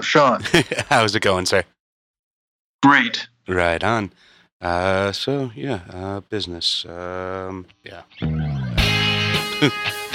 Hello, Sean. How's it going, sir? Great. Right on. Uh, so yeah, uh, business. Um, yeah.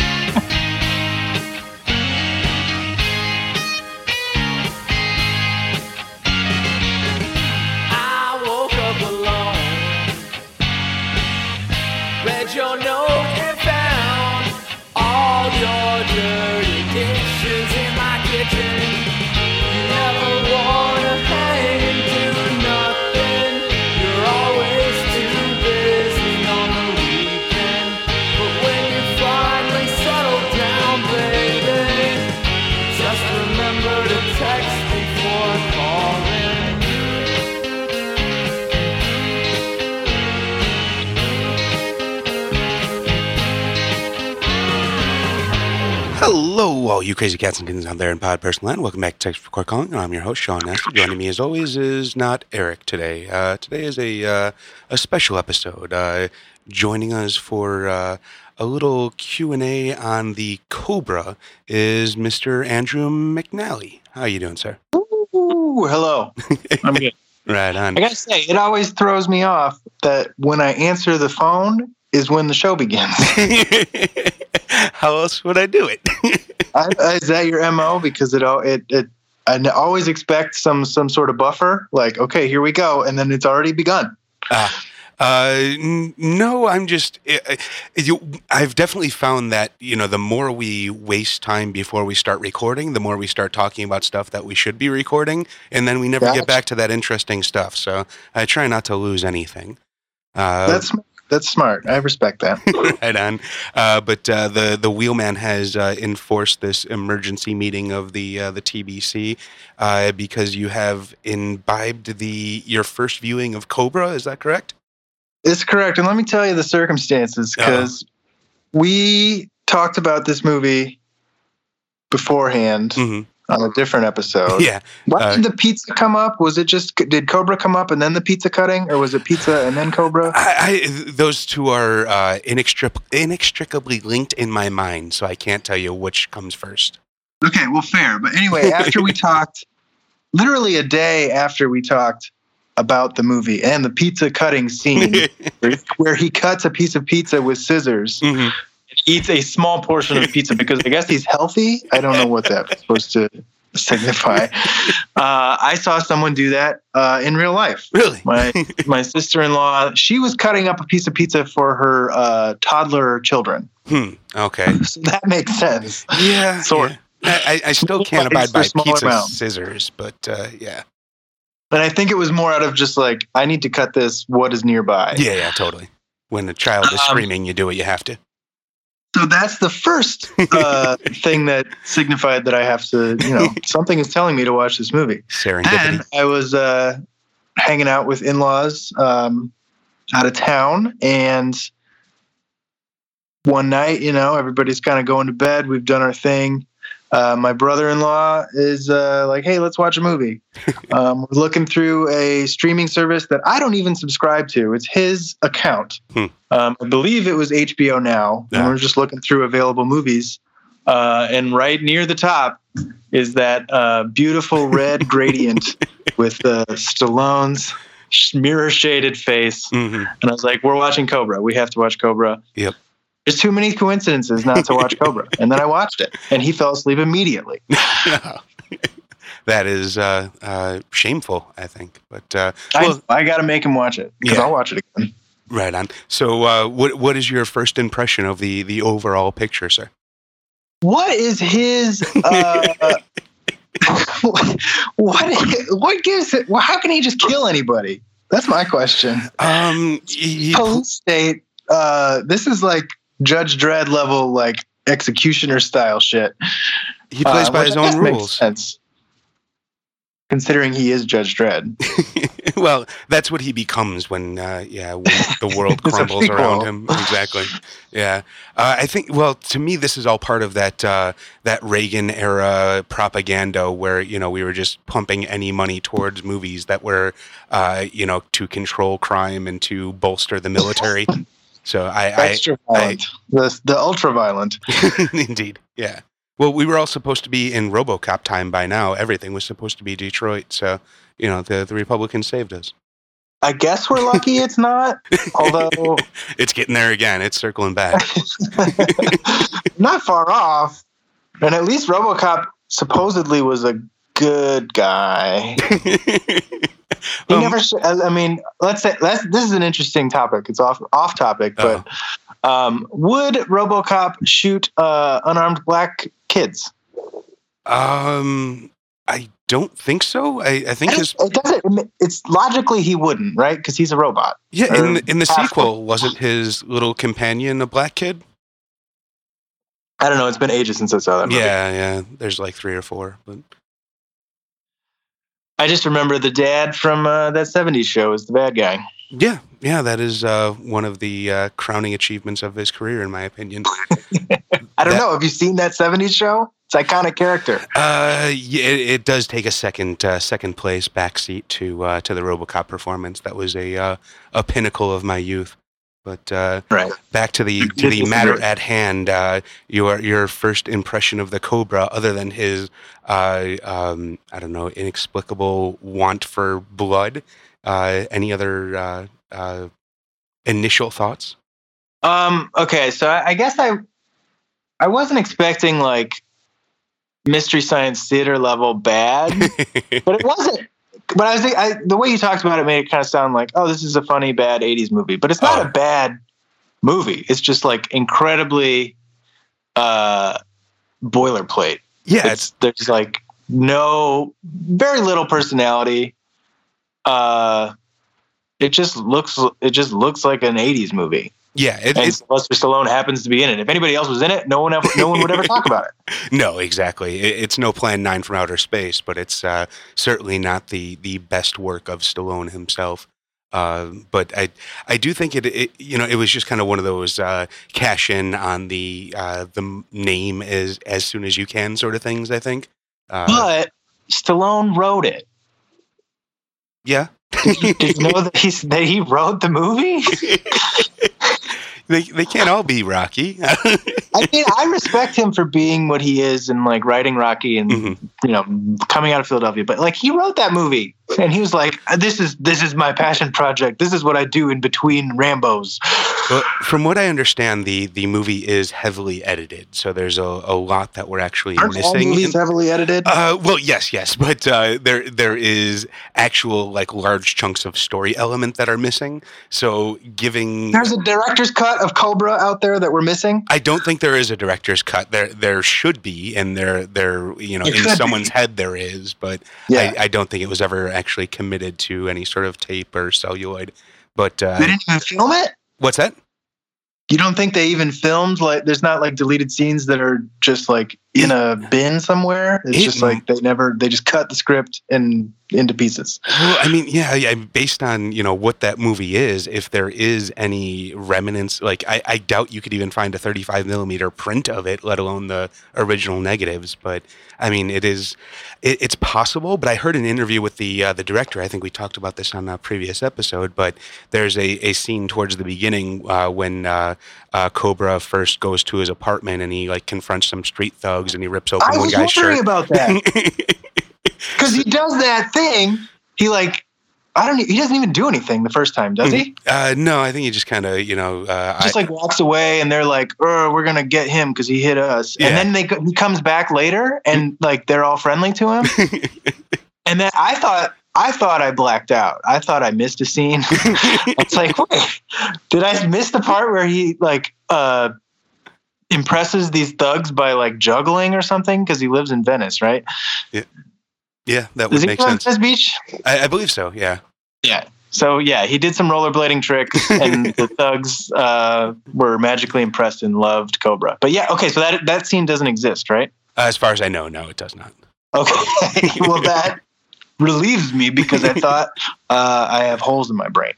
you crazy cats and kittens out there in pod person land. Welcome back to Text Before Calling. I'm your host, Sean Nasty. Joining me, as always, is not Eric today. Uh, today is a uh, a special episode. Uh, joining us for uh, a little Q and A on the Cobra is Mr. Andrew McNally. How are you doing, sir? Ooh, hello. I'm good. Right on. I gotta say, it always throws me off that when I answer the phone is when the show begins. How else would I do it? I, is that your mo? Because it all it it. I always expect some some sort of buffer, like okay, here we go, and then it's already begun. Ah, uh, n- no, I'm just. I, I- you, I've definitely found that you know the more we waste time before we start recording, the more we start talking about stuff that we should be recording, and then we never Gotcha. get back to that interesting stuff. So I try not to lose anything. Uh, That's that's smart. I respect that. right on. Uh, but uh, the the wheelman has uh, enforced this emergency meeting of the uh, the TBC uh, because you have imbibed the your first viewing of Cobra. Is that correct? It's correct, and let me tell you the circumstances because we talked about this movie beforehand hmm on a different episode. Yeah. Why Uh, did the pizza come up? Was it just did Cobra come up and then the pizza cutting, or was it pizza and then Cobra? I, I, those two are uh, inextric- inextricably linked in my mind, so I can't tell you which comes first. Okay, well, fair. But anyway, after we talked, literally a day after we talked about the movie and the pizza cutting scene, where, where he cuts a piece of pizza with scissors, Mhm. Eats a small portion of pizza because I guess he's healthy. I don't know what that's supposed to signify. Uh, I saw someone do that uh, in real life. Really? My my sister in law, she was cutting up a piece of pizza for her uh, toddler children. Hmm. Okay. So that makes sense. Yeah. Sort. yeah. I, I still can't abide by pizza amounts. scissors, but uh, yeah. And I think it was more out of just like, I need to cut this. What is nearby? Yeah, yeah, totally. When the child is Um, screaming, you do what you have to. So that's the first uh, thing that signified that I have to, you know, something is telling me to watch this movie. Serendipity. Then I was uh, hanging out with in laws um, out of town. And one night, you know, everybody's kind of going to bed. We've done our thing. Uh, my brother in law is uh, like, hey, let's watch a movie. um, we're looking through a streaming service that I don't even subscribe to. It's his account. Hmm. Um, I believe it was HBO Now. And we're just looking through available movies. Uh, and right near the top is that uh, beautiful red gradient with uh, Stallone's mirror shaded face. hmm And I was like, we're watching Cobra. We have to watch Cobra. Yep. There's too many coincidences not to watch Cobra. And then I watched it, and he fell asleep immediately. that is uh, uh, shameful, I think. But uh, I, well, I got to make him watch it because Yeah. I'll watch it again. right on. So, uh, what what is your first impression of the the overall picture, sir? What is his? Uh, what, what what gives it? Well, how can he just kill anybody? That's my question. Um, he- Police state. Uh, this is like Judge Dredd level, like executioner style shit. he plays Uh, by his own makes rules. sense, considering he is Judge Dredd. well, that's what he becomes when, uh, yeah, when the world crumbles around him. Exactly. Yeah, uh, I think. Well, to me, this is all part of that uh, that Reagan era propaganda, where you know we were just pumping any money towards movies that were, uh, you know, to control crime and to bolster the military. so I, I Extra violent. the the ultra violent. indeed, yeah. Well, we were all supposed to be in RoboCop time by now. Everything was supposed to be Detroit. So, you know, the, the Republicans saved us. I guess we're lucky it's not. Although It's getting there again. It's circling back. not far off. And at least RoboCop supposedly was a good guy. He Um, never. I mean, let's say that's, this is an interesting topic. It's off off topic, but um, would RoboCop shoot uh, unarmed black kids? um, I don't think so. I, I think his It doesn't. It's logically he wouldn't, right? Because he's a robot. yeah in the, in the sequel wasn't his little companion a black kid? I don't know. It's been ages since I saw that. Movie. Yeah, yeah. There's like three or four, but I just remember the dad from uh, that '70s show is the bad guy. yeah, yeah. That is uh, one of the uh, crowning achievements of his career, in my opinion. I don't That- know. Have you seen that '70s show? It's iconic character. Uh, yeah, it, it does take a second uh, second place backseat to uh, to the RoboCop performance. That was a uh, a pinnacle of my youth. But uh, Right. back to the to the matter at hand. Uh, your your first impression of the Cobra, other than his uh, um, I don't know inexplicable want for blood. Uh, any other uh, uh, initial thoughts? Um. Okay. So I, I guess I I wasn't expecting like mystery science theater level bad, but it wasn't. But I was think- I, the way you talked about it made it kind of sound like oh this is a funny bad '80s movie, but it's not Oh. a bad movie. It's just like incredibly uh boilerplate. yeah, it's there's like no very little personality uh it just looks it just looks like an 80s movie yeah. It, and it's Sylvester Stallone happens to be in it if anybody else was in it no one ever no one would ever talk about it No, exactly. It, it's no Plan Nine from outer space, but it's uh, certainly not the the best work of Stallone himself. Uh, but I I do think it, it you know it was just kind of one of those uh, cash in on the uh, the name as as soon as you can sort of things. I think. Uh, but Stallone wrote it yeah. did you know that he's that he wrote the movie they they can't all be Rocky. I mean I respect him for being what he is and like writing Rocky and Mhm. you know coming out of Philadelphia but like he wrote that movie and he was like this is this is my passion project this is what I do in between Rambos Well, from what I understand, the the movie is heavily edited, so there's a, a lot that we're actually Aren't all missing. movies in- heavily edited Uh, well, yes, yes, but uh, there there is actual like large chunks of story element that are missing. So giving, There's a director's cut of Cobra out there that we're missing. I don't think there is a director's cut. There there should be, and there there you know There in someone's be. head there is, but Yeah, I, I don't think it was ever actually committed to any sort of tape or celluloid. But uh, they didn't even film it. What's that? You don't think they even filmed like? There's not like deleted scenes that are just like in a bin somewhere. It's It- just like they never. They just cut the script and into pieces. Well, I mean, yeah, yeah, based on you know what that movie is, if there is any remnants, like I, I doubt you could even find a 35 millimeter print of it, let alone the original negatives. But I mean, it is, it, it's possible. But I heard an interview with the uh, the director. I think we talked about this on a previous episode. But there's a, a scene towards the beginning uh, when uh, uh, Cobra first goes to his apartment and he like confronts some street and he rips open I one was guy's wondering shirt. about that because he does that thing. He like. I don't. He doesn't even do anything the first time, does he? uh, no, I think he just kind of you know uh, Just I- like walks away, and they're like, "Oh, we're gonna get him because he hit us." Yeah. And then they he comes back later, and like they're all friendly to him. And then I thought I thought I blacked out. I thought I missed a scene. it's like, wait, did I miss the part where he like uh impresses these thugs by like juggling or something? Because he lives in Venice, right? yeah, that Does would make sense. Venice Beach? I, I believe so. Yeah. Yeah. So yeah, he did some rollerblading tricks, and the thugs uh, were magically impressed and loved Cobra. But yeah, okay, so that that scene doesn't exist, right? Uh, as far as I know, no, it does not. Okay, well that relieves me because I thought uh, I have holes in my brain.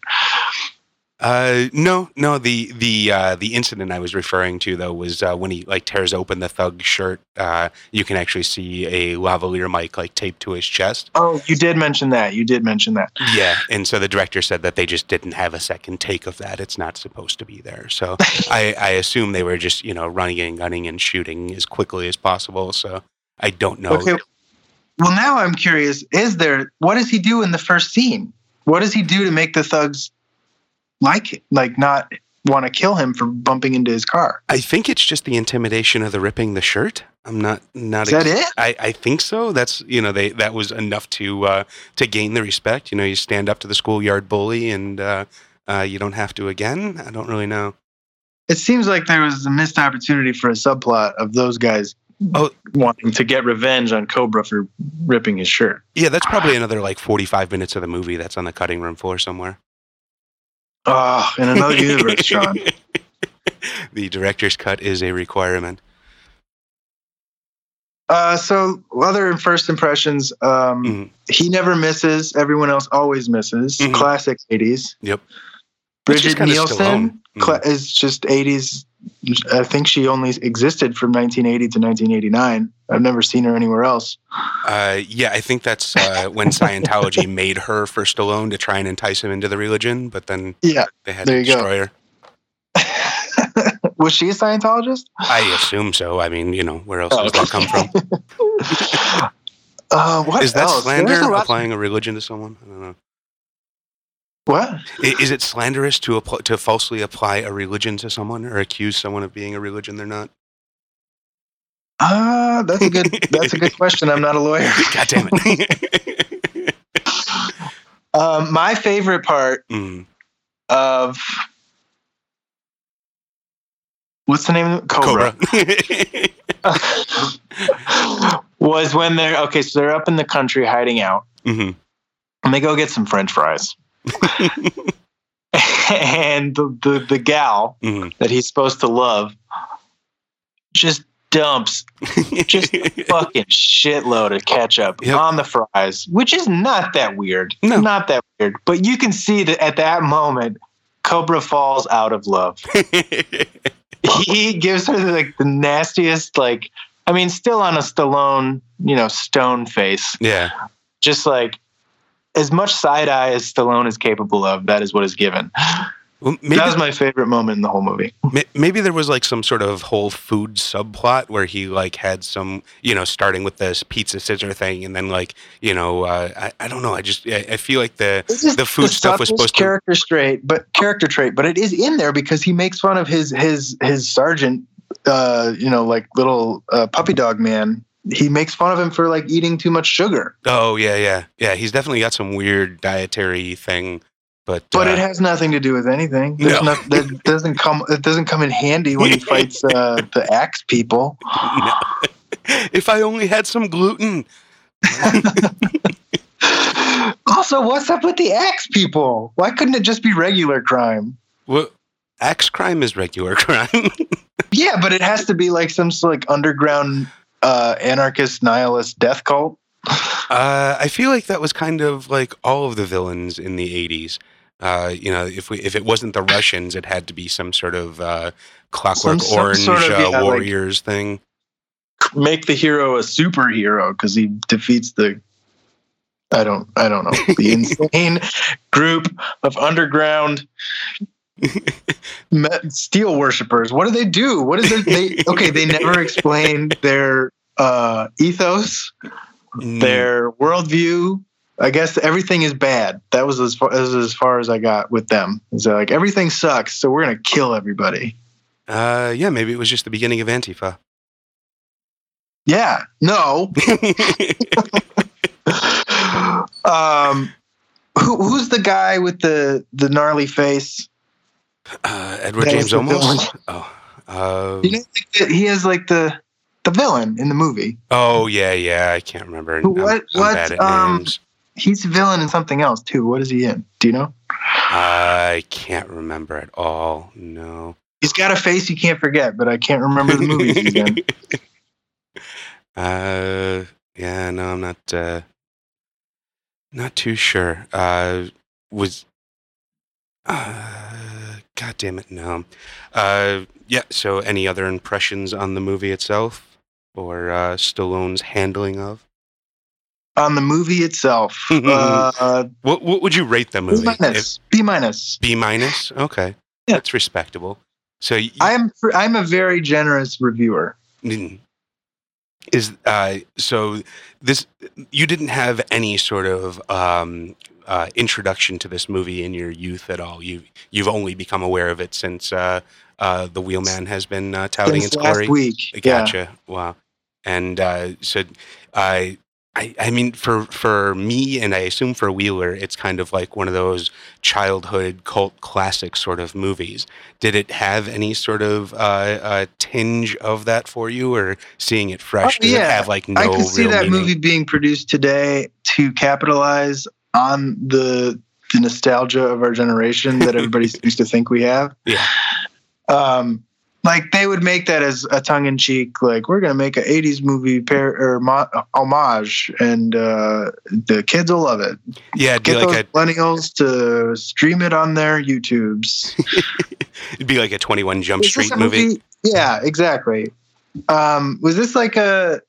Uh, no, no. The the uh, the incident I was referring to though was uh, when he like tears open the thug shirt. Uh, you can actually see a lavalier mic like taped to his chest. Oh, you did mention that. You did mention that. Yeah, and so the director said that they just didn't have a second take of that. It's not supposed to be there. So I, I assume they were just you know running and gunning and shooting as quickly as possible. So I don't know. Okay. Well, now I'm curious. Is there? What does he do in the first scene? What does he do to make the thugs like like not want to kill him for bumping into his car? I think it's just the intimidation of the ripping the shirt. I'm not not. Is that it? I, I think so. That's you know they that was enough to uh, to gain the respect. You know, you stand up to the schoolyard bully, and uh, uh, you don't have to again. I don't really know. It seems like there was a missed opportunity for a subplot of those guys Oh. wanting to get revenge on Cobra for ripping his shirt. Yeah, that's probably another like 45 minutes of the movie that's on the cutting room floor somewhere. Oh, in another universe, Sean. the director's cut is a requirement. Uh, so other first impressions, um, Mhm. he never misses. Everyone else always misses. Mhm. Classic '80s. Yep. Brigitte Nielsen cla- is just '80s. I think she only existed from 1980 to 1989. I've never seen her anywhere else. Uh, yeah, I think that's uh, when Scientology made her for Stallone to try and entice him into the religion, but then Yeah. they had There to you go. destroy her. Was she a Scientologist? I assume so. I mean, you know, where else Oh, does that come from? uh, what Is that else? slander? There's a lot- Applying a religion to someone? I don't know. What? Is it slanderous to apply, to falsely apply a religion to someone or accuse someone of being a religion they're not? Uh, that's a good. That's a good question. I'm not a lawyer. God damn it. Um, my favorite part Mm. of what's the name of it? Cobra. Cobra. was when they're okay. So they're up in the country hiding out, hmm and they go get some French fries. and the, the the gal hmm that he's supposed to love just dumps Just fucking shitload of ketchup Yep. on the fries, which is not that weird. No. Not that weird. But you can see that at that moment, Cobra falls out of love. he gives her like the nastiest, like, I mean, still on a Stallone, you know, stone face. yeah. Just like as much side eye as Stallone is capable of, that is what is given. Well, maybe that was my favorite moment in the whole movie. Maybe there was like some sort of whole food subplot where he like had some, you know, starting with this pizza scissor thing, and then like, you know, uh, I, I don't know. I just I, I feel like the the food stuff was supposed to. character trait, but character trait, but it is in there because he makes fun of his his his sergeant, uh, you know, like little uh, puppy dog man. He makes fun of him for like eating too much sugar, Oh yeah, yeah, yeah. He's definitely got some weird dietary thing, but but uh, it has nothing to do with anything. There's No. no. that doesn't come. It doesn't come in handy when he fights uh, the axe people. no. if I only had some gluten. also, what's up with the axe people? Why couldn't it just be regular crime? Well, axe crime is regular crime. Yeah, but it has to be like some like underground uh, anarchist nihilist death cult. Uh, I feel like that was kind of like all of the villains in the '80s. Uh, you know, if we if it wasn't the Russians, it had to be some sort of uh, Clockwork Some- some Orange sort of, uh, yeah, like- Warriors thing. make the hero a superhero because he defeats the I don't I don't know the insane group of underground steel worshippers. What do they do? What is it? They okay. They never explain their uh, ethos, Mm, their worldview. I guess everything is bad. That was as far as, as far as I got with them. Is that like everything sucks, so we're gonna kill everybody. Uh, yeah, maybe it was just the beginning of Antifa. Yeah, no. um, who, who's the guy with the the gnarly face? uh, Edward That James was the villain. Olmos. Oh, uh, You know, he has like the the villain in the movie. oh yeah, yeah. I can't remember. Who- I'm- what- I'm what, um, names. He's a villain in something else too. What is he in? Do you know? I can't remember at all. No. He's got a face you can't forget, but I can't remember the movies he's in. uh, yeah, no, I'm not. Uh, not too sure. Uh, was. Uh, God damn it, no. Uh, yeah. So, any other impressions on the movie itself, or uh, Stallone's handling of? On the movie itself, uh, What What would you rate the B movie? minus. B minus. If- B minus. Okay. Yeah. That's respectable. So, y- I'm I'm a very generous reviewer. Mm. is uh, so this you didn't have any sort of um, uh, introduction to this movie in your youth at all. You you've only become aware of it since uh, uh, the Wheelman has been uh, touting Since its last glory. week. Yeah. Gotcha. Wow. And uh, so I. I, I mean, for, for me, and I assume for Wheeler, it's kind of like one of those childhood cult classic sort of movies. Did it have any sort of uh, uh, tinge of that for you, or seeing it fresh? Oh, yeah. it have like no I could see that meaning? movie being produced today to capitalize on the the nostalgia of our generation that everybody seems to think we have. Yeah. Um, like they would make that as a tongue in cheek, like we're gonna make an '80s movie pair or mo- homage, and uh, the kids will love it. Yeah, it'd be Get like those a millennials to stream it on their YouTubes. it'd be like a Twenty One Jump Is Street a movie. Yeah, exactly. Um, was this like a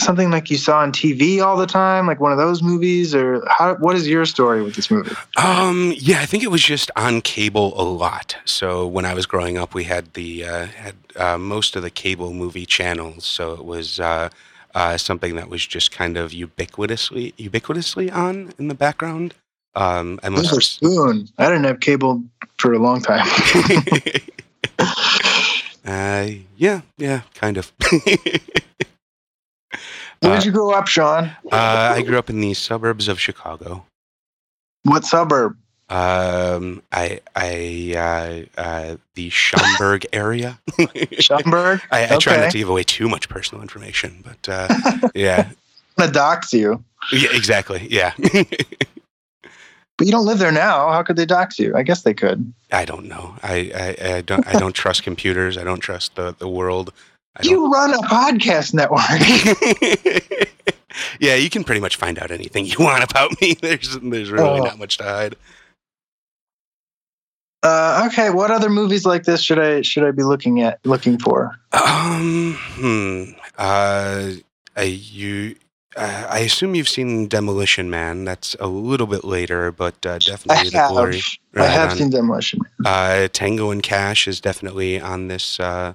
something like you saw on TV all the time, like one of those movies, or how? What is your story with this movie? Um, yeah, I think it was just on cable a lot. So when I was growing up, we had the uh, had uh, most of the cable movie channels. So it was uh, uh, something that was just kind of ubiquitously ubiquitously on in the background. Um, unless Spoon. I didn't have cable for a long time. uh, yeah, yeah, kind of. Where Uh, did you grow up, Sean? uh, I grew up in the suburbs of Chicago. What suburb? Um, I, I, uh, uh, the Schaumburg area. Schaumburg. I, I try not to give away too much personal information, but uh, yeah, I'm gonna dox you, yeah, exactly, yeah. but you don't live there now. How could they dox you? I guess they could. I don't know. I, I, I don't, I don't trust computers. I don't trust the the world. I. You run a podcast network. yeah, you can pretty much find out anything you want about me. There's, there's really Oh. not much to hide. uh, okay, what other movies like this should I should I be looking at looking for? Um, hmm. Uh, I, you. Uh, I assume you've seen Demolition Man. That's a little bit later, but uh, I definitely the have. glory. I have on. seen Demolition. Man. Uh, Tango and Cash is definitely on this. Uh,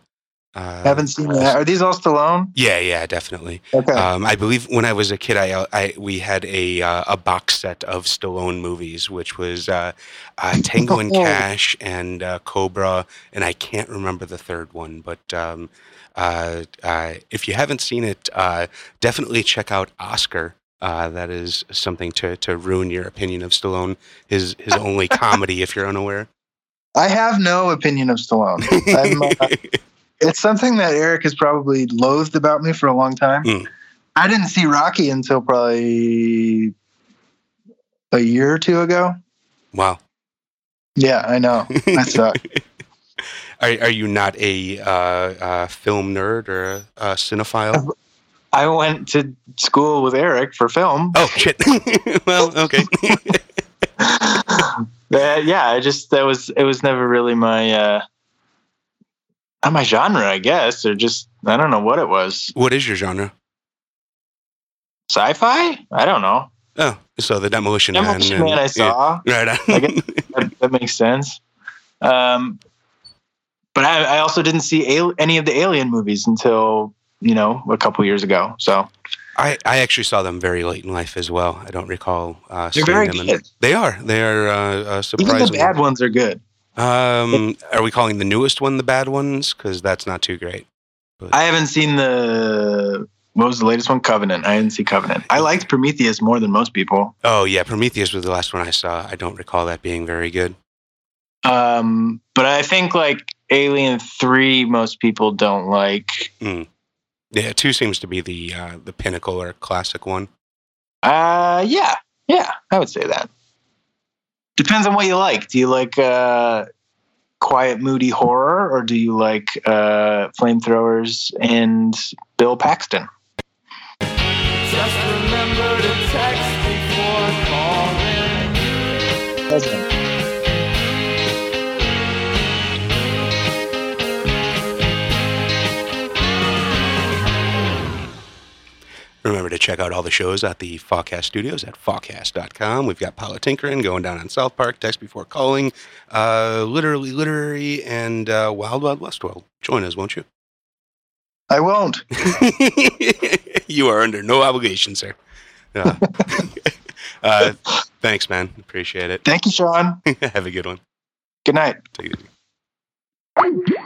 uh, haven't seen that. Are these all Stallone? Yeah, yeah, definitely. Okay. Um, I believe when I was a kid, I, I we had a uh, a box set of Stallone movies, which was uh, uh, Tango and Oh. Cash and uh, Cobra, and I can't remember the third one. But um, uh, uh, if you haven't seen it, uh, definitely check out Oscar. Uh, that is something to, to ruin your opinion of Stallone. His his only comedy, if you're unaware. I have no opinion of Stallone. I'm, it's something that Eric has probably loathed about me for a long time. Mm. I didn't see Rocky until probably a year or two ago. wow. Yeah, I know. I suck. Are, are you not a uh, uh, film nerd or a, a cinephile? I went to school with Eric for film. Oh shit! well, okay. Uh, yeah, I just that was it was never really my uh not my genre, I guess, or just I don't know what it was. what is your genre? Sci-fi? I don't know. Oh, so the Demolition, Demolition Man. Man I saw. yeah, right. I guess- that, that makes sense. Um, but I, I also didn't see al- any of the Alien movies until you know a couple years ago. So I, I actually saw them very late in life as well. I don't recall uh, They're very good. they are. They are uh, uh, even the bad ones are good. Um, are we calling the newest one the bad ones? Because that's not too great. I haven't seen the what was the latest one? Covenant. I didn't see Covenant. I liked Prometheus more than most people. Oh yeah, Prometheus was the last one I saw. I don't recall that being very good. Um, but I think like Alien Three, most people don't like. Yeah, two seems to be the uh, the pinnacle or classic one. Uh, yeah, yeah, I would say that. Depends on what you like. Do you like uh, quiet, moody horror, or do you like uh, flamethrowers and Bill Paxton? Just remember to text before calling. Check out all the shows at the Fawcast Studios at fawcast.com. We've got Politinkering going down on South Park, Text Before Calling, uh, Literally Literary, and uh, Wild Wild West World. Join us, won't you? I won't. you are under no obligation, sir. Yeah. uh, thanks, man. Appreciate it. Thank you, Sean. Have a good one. Good night. Take it easy.